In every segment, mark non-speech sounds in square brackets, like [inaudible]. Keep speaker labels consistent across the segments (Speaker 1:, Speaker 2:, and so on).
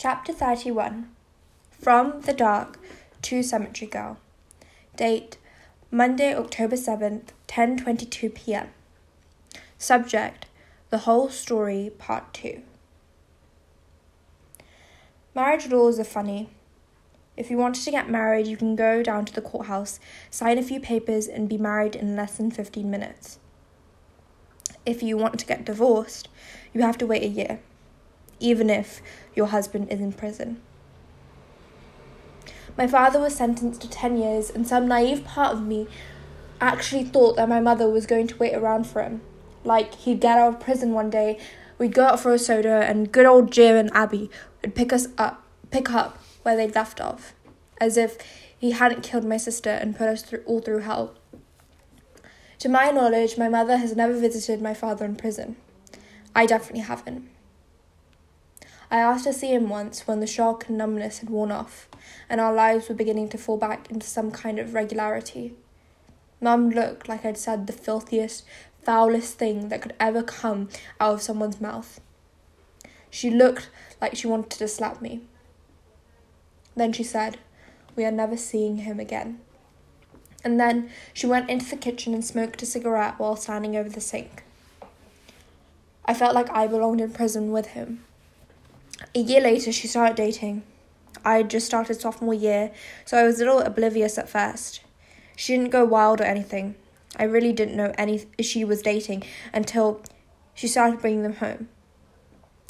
Speaker 1: Chapter 31 From the Dark to Cemetery Girl. Date Monday, October 7th, 10:22 p.m. Subject The Whole Story Part 2. Marriage laws are funny. If you wanted to get married, you can go down to the courthouse, sign a few papers, and be married in less than 15 minutes. If you want to get divorced, you have to wait a year even if your husband is in prison. My father was sentenced to 10 years, and some naive part of me actually thought that my mother was going to wait around for him. Like, he'd get out of prison one day, we'd go out for a soda, and good old Jim and Abby would pick us up, pick up where they'd left off, as if he hadn't killed my sister and put us through, all through hell. To my knowledge, my mother has never visited my father in prison. I definitely haven't. I asked to see him once when the shock and numbness had worn off, and our lives were beginning to fall back into some kind of regularity. Mum looked like I'd said the filthiest, foulest thing that could ever come out of someone's mouth. She looked like she wanted to slap me. Then she said, We are never seeing him again. And then she went into the kitchen and smoked a cigarette while standing over the sink. I felt like I belonged in prison with him. A year later, she started dating. I had just started sophomore year, so I was a little oblivious at first. She didn't go wild or anything. I really didn't know any she was dating until she started bringing them home.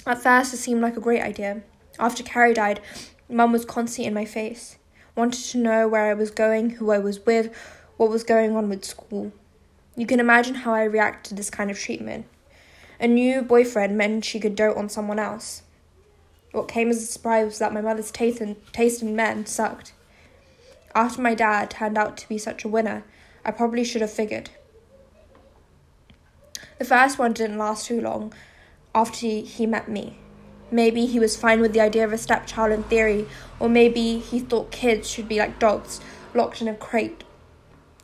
Speaker 1: At first, it seemed like a great idea. After Carrie died, Mum was constantly in my face, wanted to know where I was going, who I was with, what was going on with school. You can imagine how I reacted to this kind of treatment. A new boyfriend meant she could dote on someone else. What came as a surprise was that my mother's taste in, taste in men sucked. After my dad turned out to be such a winner, I probably should have figured. The first one didn't last too long after he, met me. Maybe he was fine with the idea of a stepchild in theory, or maybe he thought kids should be like dogs, locked in a crate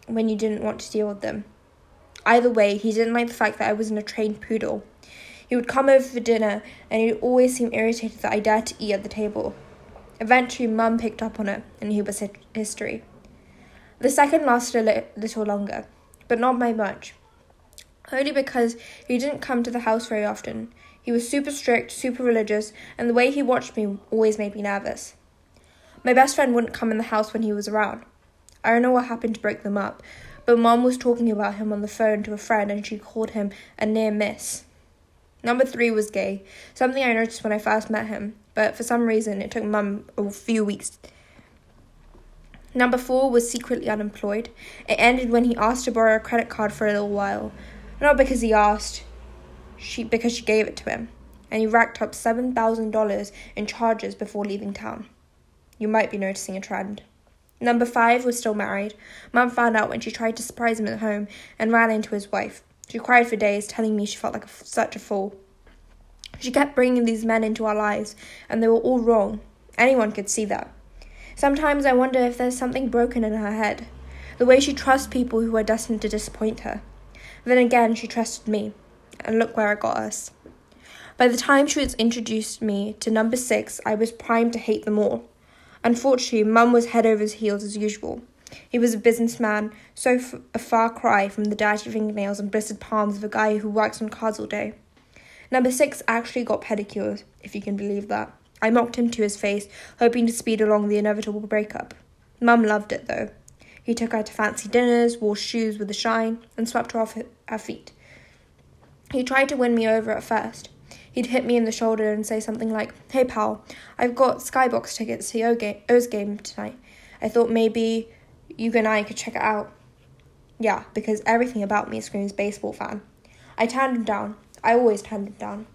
Speaker 1: when you didn't want to deal with them. Either way, he didn't like the fact that I wasn't a trained poodle. He would come over for dinner, and he'd always seem irritated that I dared to eat at the table. Eventually, Mum picked up on it, and he was history. The second lasted a li- little longer, but not by much. Only because he didn't come to the house very often. He was super strict, super religious, and the way he watched me always made me nervous. My best friend wouldn't come in the house when he was around. I don't know what happened to break them up, but Mum was talking about him on the phone to a friend and she called him a near miss. Number three was gay, something I noticed when I first met him, but for some reason it took mum a few weeks. Number four was secretly unemployed. It ended when he asked to borrow a credit card for a little while. Not because he asked, she because she gave it to him, and he racked up seven thousand dollars in charges before leaving town. You might be noticing a trend. Number five was still married. Mum found out when she tried to surprise him at home and ran into his wife. She cried for days, telling me she felt like a, such a fool. She kept bringing these men into our lives, and they were all wrong. Anyone could see that. Sometimes I wonder if there's something broken in her head, the way she trusts people who are destined to disappoint her. Then again, she trusted me, and look where it got us. By the time she had introduced me to number six, I was primed to hate them all. Unfortunately, Mum was head over heels as usual. He was a businessman, so f- a far cry from the dirty fingernails and blistered palms of a guy who works on cars all day. Number six actually got pedicures, if you can believe that. I mocked him to his face, hoping to speed along the inevitable breakup. Mum loved it, though. He took her to fancy dinners, wore shoes with a shine, and swept her off her feet. He tried to win me over at first. He'd hit me in the shoulder and say something like, Hey pal, I've got skybox tickets to the O's game tonight. I thought maybe you and I could check it out. Yeah, because everything about me screams baseball fan. I turned him down. I always turned him down.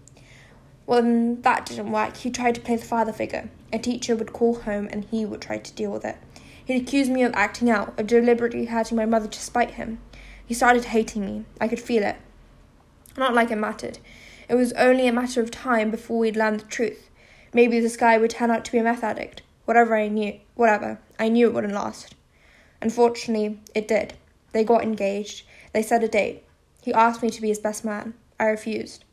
Speaker 1: When that didn't work, he tried to play the father figure. A teacher would call home and he would try to deal with it. He'd accuse me of acting out, of deliberately hurting my mother to spite him. He started hating me. I could feel it. Not like it mattered. It was only a matter of time before we'd learn the truth. Maybe this guy would turn out to be a meth addict. Whatever I knew, whatever. I knew it wouldn't last. Unfortunately, it did. They got engaged. They set a date. He asked me to be his best man. I refused.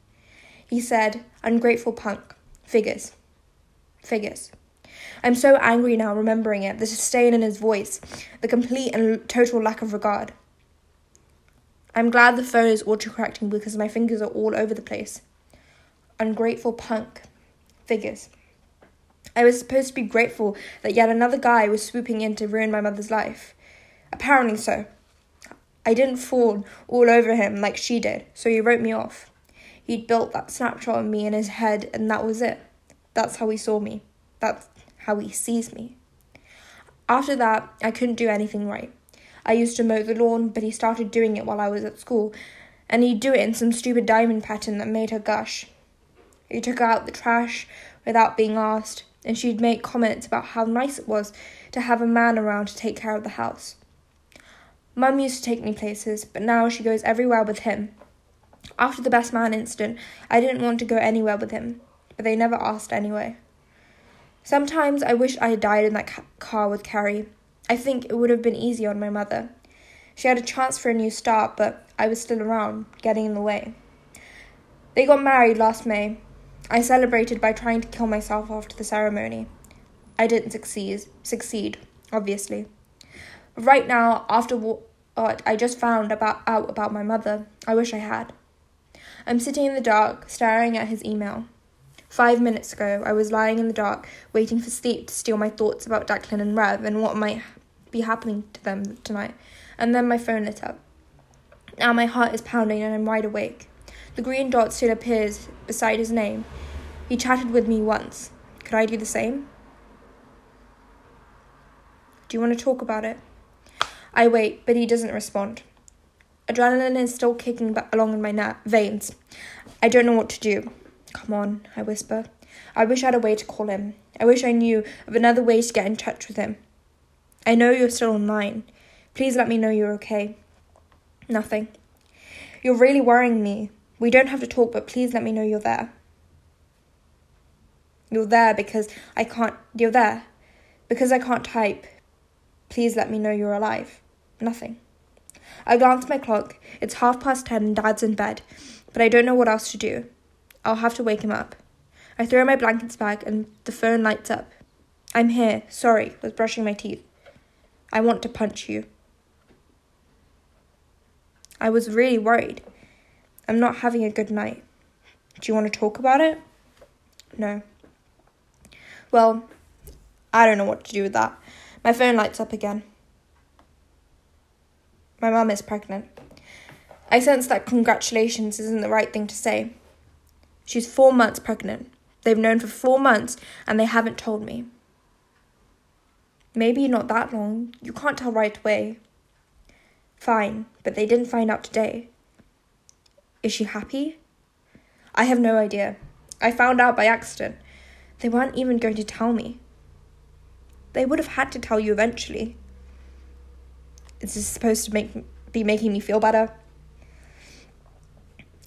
Speaker 1: He said, Ungrateful punk. Figures. Figures. I'm so angry now remembering it, the disdain in his voice, the complete and total lack of regard. I'm glad the phone is autocorrecting because my fingers are all over the place. Ungrateful punk. Figures. I was supposed to be grateful that yet another guy was swooping in to ruin my mother's life. Apparently so. I didn't fall all over him like she did, so he wrote me off. He'd built that snapshot of me in his head, and that was it. That's how he saw me. That's how he sees me. After that, I couldn't do anything right. I used to mow the lawn, but he started doing it while I was at school, and he'd do it in some stupid diamond pattern that made her gush. He took out the trash without being asked, and she'd make comments about how nice it was to have a man around to take care of the house. Mum used to take me places, but now she goes everywhere with him. After the best man incident, I didn't want to go anywhere with him, but they never asked anyway. Sometimes I wish I had died in that ca- car with Carrie. I think it would have been easy on my mother. She had a chance for a new start, but I was still around, getting in the way. They got married last May. I celebrated by trying to kill myself after the ceremony. I didn't succeed, succeed, obviously. Right now, after what uh, I just found about out about my mother, I wish I had. I'm sitting in the dark, staring at his email. Five minutes ago, I was lying in the dark, waiting for sleep to steal my thoughts about Declan and Rev and what might be happening to them tonight, and then my phone lit up. Now my heart is pounding and I'm wide awake. The green dot still appears beside his name. He chatted with me once. Could I do the same? Do you want to talk about it? I wait, but he doesn't respond. Adrenaline is still kicking along in my na- veins. I don't know what to do. Come on, I whisper. I wish I had a way to call him. I wish I knew of another way to get in touch with him. I know you're still online. Please let me know you're okay. Nothing. You're really worrying me. We don't have to talk, but please let me know you're there. You're there because I can't. You're there. Because I can't type. Please let me know you're alive. Nothing. I glance at my clock. It's half past ten and Dad's in bed, but I don't know what else to do. I'll have to wake him up. I throw my blankets back and the phone lights up. I'm here. Sorry, was brushing my teeth. I want to punch you. I was really worried. I'm not having a good night. Do you want to talk about it? No. Well, I don't know what to do with that. My phone lights up again. My mum is pregnant. I sense that congratulations isn't the right thing to say. She's four months pregnant. They've known for four months and they haven't told me. Maybe not that long. You can't tell right away. Fine, but they didn't find out today. Is she happy? I have no idea. I found out by accident. They weren't even going to tell me. They would have had to tell you eventually. Is this supposed to make be making me feel better?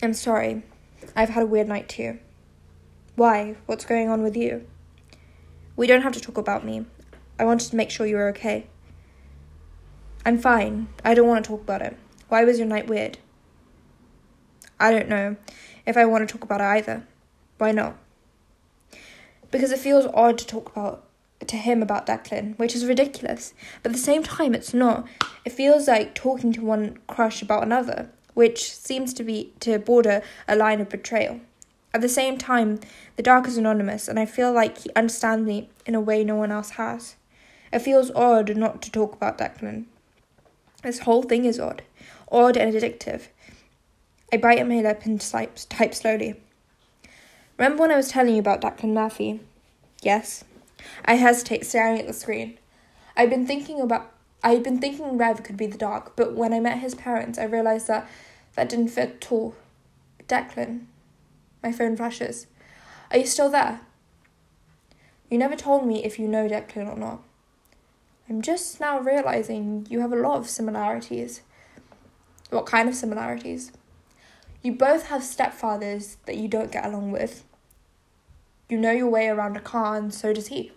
Speaker 1: I'm sorry. I've had a weird night too. Why? What's going on with you? We don't have to talk about me. I wanted to make sure you were okay. I'm fine. I don't want to talk about it. Why was your night weird? I don't know if I want to talk about it either. Why not? Because it feels odd to talk about to him about Declan, which is ridiculous. But at the same time, it's not. It feels like talking to one crush about another, which seems to be to border a line of betrayal. At the same time, the dark is anonymous, and I feel like he understands me in a way no one else has. It feels odd not to talk about Declan. This whole thing is odd, odd and addictive. I bite my lip and type, type slowly. Remember when I was telling you about Declan Murphy? Yes. I hesitate, staring at the screen. I'd been thinking about I'd been thinking Rev could be the dog, but when I met his parents, I realized that that didn't fit at all. Declan. My phone flashes. Are you still there? You never told me if you know Declan or not. I'm just now realizing you have a lot of similarities. What kind of similarities? You both have stepfathers that you don't get along with. You know your way around a car, and so does he.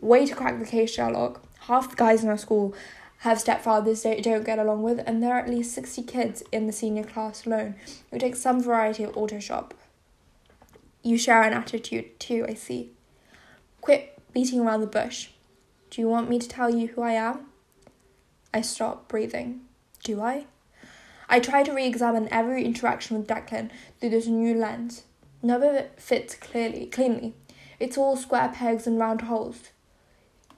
Speaker 1: Way to crack the case, Sherlock. Half the guys in our school have stepfathers they don't get along with, and there are at least 60 kids in the senior class alone who take some variety of auto shop. You share an attitude too, I see. Quit beating around the bush. Do you want me to tell you who I am? I stop breathing. Do I? I try to re examine every interaction with Declan through this new lens. None of it fits clearly, cleanly. It's all square pegs and round holes.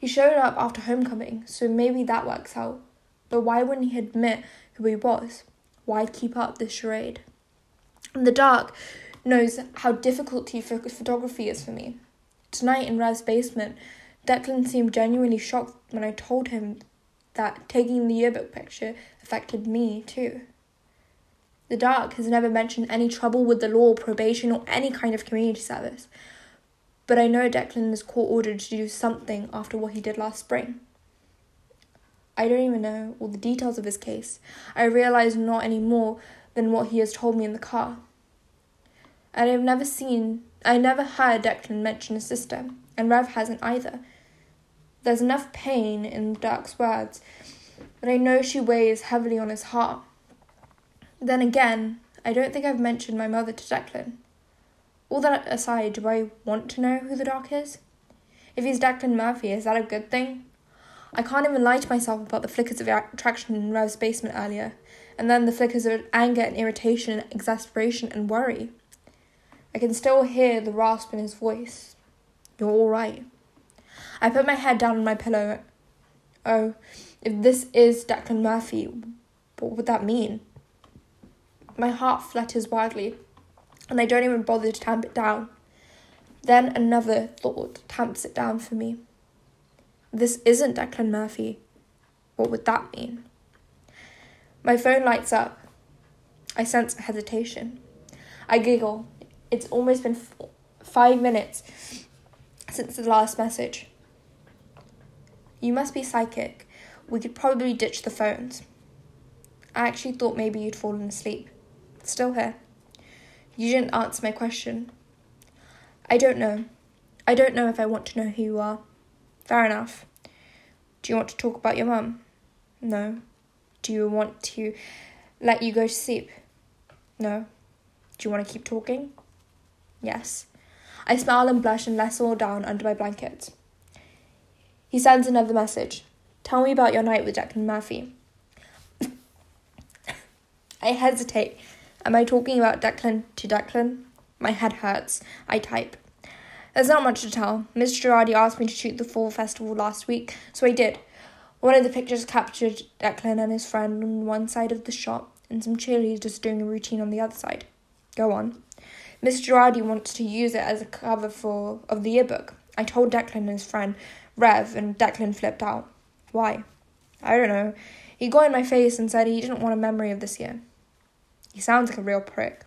Speaker 1: He showed up after homecoming, so maybe that works out. But why wouldn't he admit who he was? Why keep up this charade? In the dark knows how difficult photography is for me. Tonight in Rev's basement, Declan seemed genuinely shocked when I told him that taking the yearbook picture affected me too. The Dark has never mentioned any trouble with the law, probation, or any kind of community service. But I know Declan is court ordered to do something after what he did last spring. I don't even know all the details of his case. I realize not any more than what he has told me in the car. And I've never seen, I never heard Declan mention his sister, and Rev hasn't either. There's enough pain in the Dark's words, but I know she weighs heavily on his heart. Then again, I don't think I've mentioned my mother to Declan. All that aside, do I want to know who the Dark is? If he's Declan Murphy, is that a good thing? I can't even lie to myself about the flickers of attraction in Rev's basement earlier, and then the flickers of anger and irritation and exasperation and worry. I can still hear the rasp in his voice. You're all right. I put my head down on my pillow. Oh, if this is Declan Murphy, what would that mean? My heart flutters wildly, and I don't even bother to tamp it down. Then another thought tamps it down for me. This isn't Declan Murphy. What would that mean? My phone lights up. I sense hesitation. I giggle. It's almost been five minutes since the last message. You must be psychic. We could probably ditch the phones. I actually thought maybe you'd fallen asleep. Still here. You didn't answer my question. I don't know. I don't know if I want to know who you are. Fair enough. Do you want to talk about your mum? No. Do you want to let you go to sleep? No. Do you want to keep talking? Yes. I smile and blush and nestle down under my blanket. He sends another message. Tell me about your night with Declan Murphy. [coughs] I hesitate. Am I talking about Declan to Declan? My head hurts. I type. There's not much to tell. Miss Girardi asked me to shoot the fall festival last week, so I did. One of the pictures captured Declan and his friend on one side of the shot, and some cheerleaders doing a routine on the other side. Go on. Miss Girardi wants to use it as a cover for of the yearbook. I told Declan and his friend Rev, and Declan flipped out. Why? I don't know. He got in my face and said he didn't want a memory of this year. He sounds like a real prick.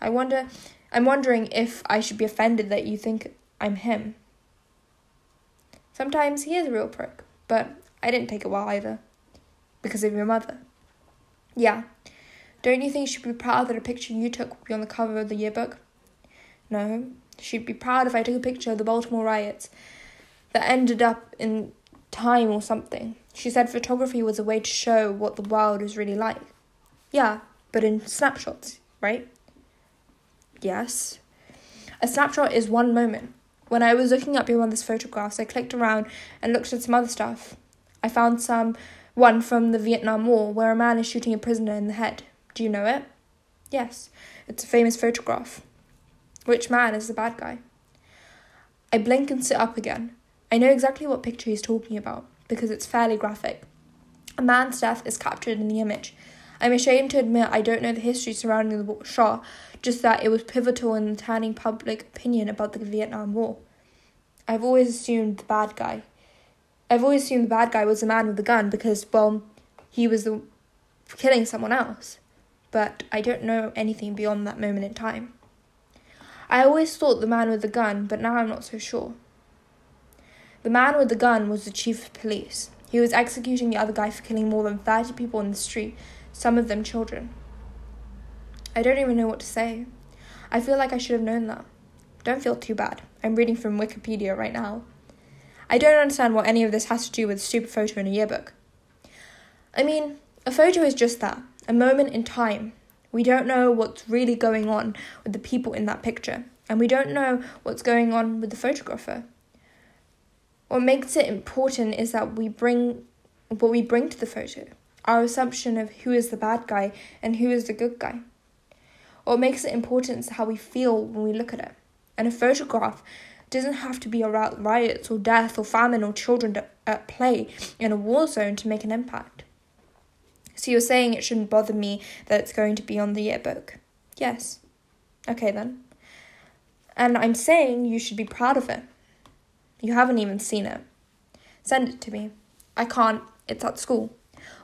Speaker 1: I wonder I'm wondering if I should be offended that you think I'm him. Sometimes he is a real prick, but I didn't take it well either. Because of your mother. Yeah. Don't you think she'd be proud that a picture you took would be on the cover of the yearbook? No. She'd be proud if I took a picture of the Baltimore riots that ended up in Time or something. She said photography was a way to show what the world is really like. Yeah, but in snapshots, right? Yes. A snapshot is one moment. When I was looking up mother's photographs, I clicked around and looked at some other stuff. I found some one from the Vietnam War where a man is shooting a prisoner in the head. Do you know it? Yes, it's a famous photograph. Which man is the bad guy? I blink and sit up again. I know exactly what picture he's talking about because it's fairly graphic. A man's death is captured in the image. I'm ashamed to admit I don't know the history surrounding the Shah, just that it was pivotal in turning public opinion about the Vietnam War. I've always assumed the bad guy. I've always assumed the bad guy was the man with the gun because, well, he was the killing someone else. But I don't know anything beyond that moment in time. I always thought the man with the gun, but now I'm not so sure. The man with the gun was the chief of police. He was executing the other guy for killing more than 30 people in the street, some of them children. I don't even know what to say. I feel like I should have known that. Don't feel too bad. I'm reading from Wikipedia right now. I don't understand what any of this has to do with a stupid photo in a yearbook. I mean, a photo is just that a moment in time. We don't know what's really going on with the people in that picture, and we don't know what's going on with the photographer. What makes it important is that we bring what we bring to the photo, our assumption of who is the bad guy and who is the good guy. What makes it important is how we feel when we look at it. And a photograph doesn't have to be about riots or death or famine or children at play in a war zone to make an impact. So you're saying it shouldn't bother me that it's going to be on the yearbook? Yes. Okay then. And I'm saying you should be proud of it. You haven't even seen it. Send it to me. I can't, it's at school.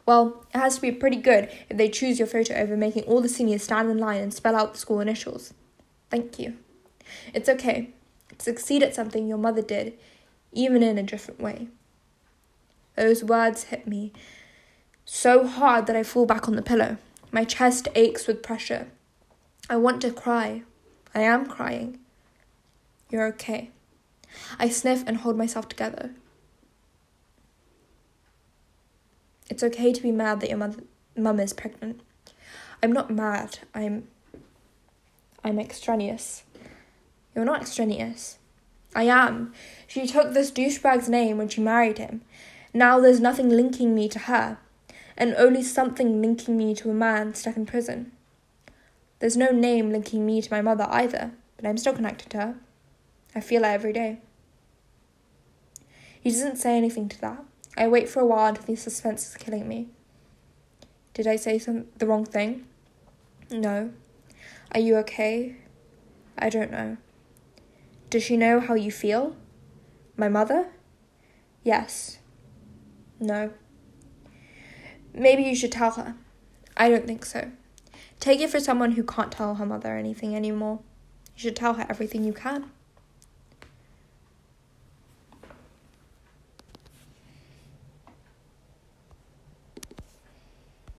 Speaker 1: Well, it has to be pretty good if they choose your photo over making all the seniors stand in line and spell out the school initials. Thank you. It's okay succeed at something your mother did, even in a different way. Those words hit me so hard that I fall back on the pillow. My chest aches with pressure. I want to cry. I am crying. You're okay. I sniff and hold myself together. It's okay to be mad that your mother, mum is pregnant. I'm not mad. I'm I'm extraneous. You're not extraneous. I am. She took this douchebag's name when she married him. Now there's nothing linking me to her, and only something linking me to a man stuck in prison. There's no name linking me to my mother either, but I'm still connected to her. I feel it every day. He doesn't say anything to that. I wait for a while until the suspense is killing me. Did I say some the wrong thing? No. Are you okay? I don't know. Does she know how you feel? My mother? Yes. No. Maybe you should tell her. I don't think so. Take it for someone who can't tell her mother anything anymore. You should tell her everything you can.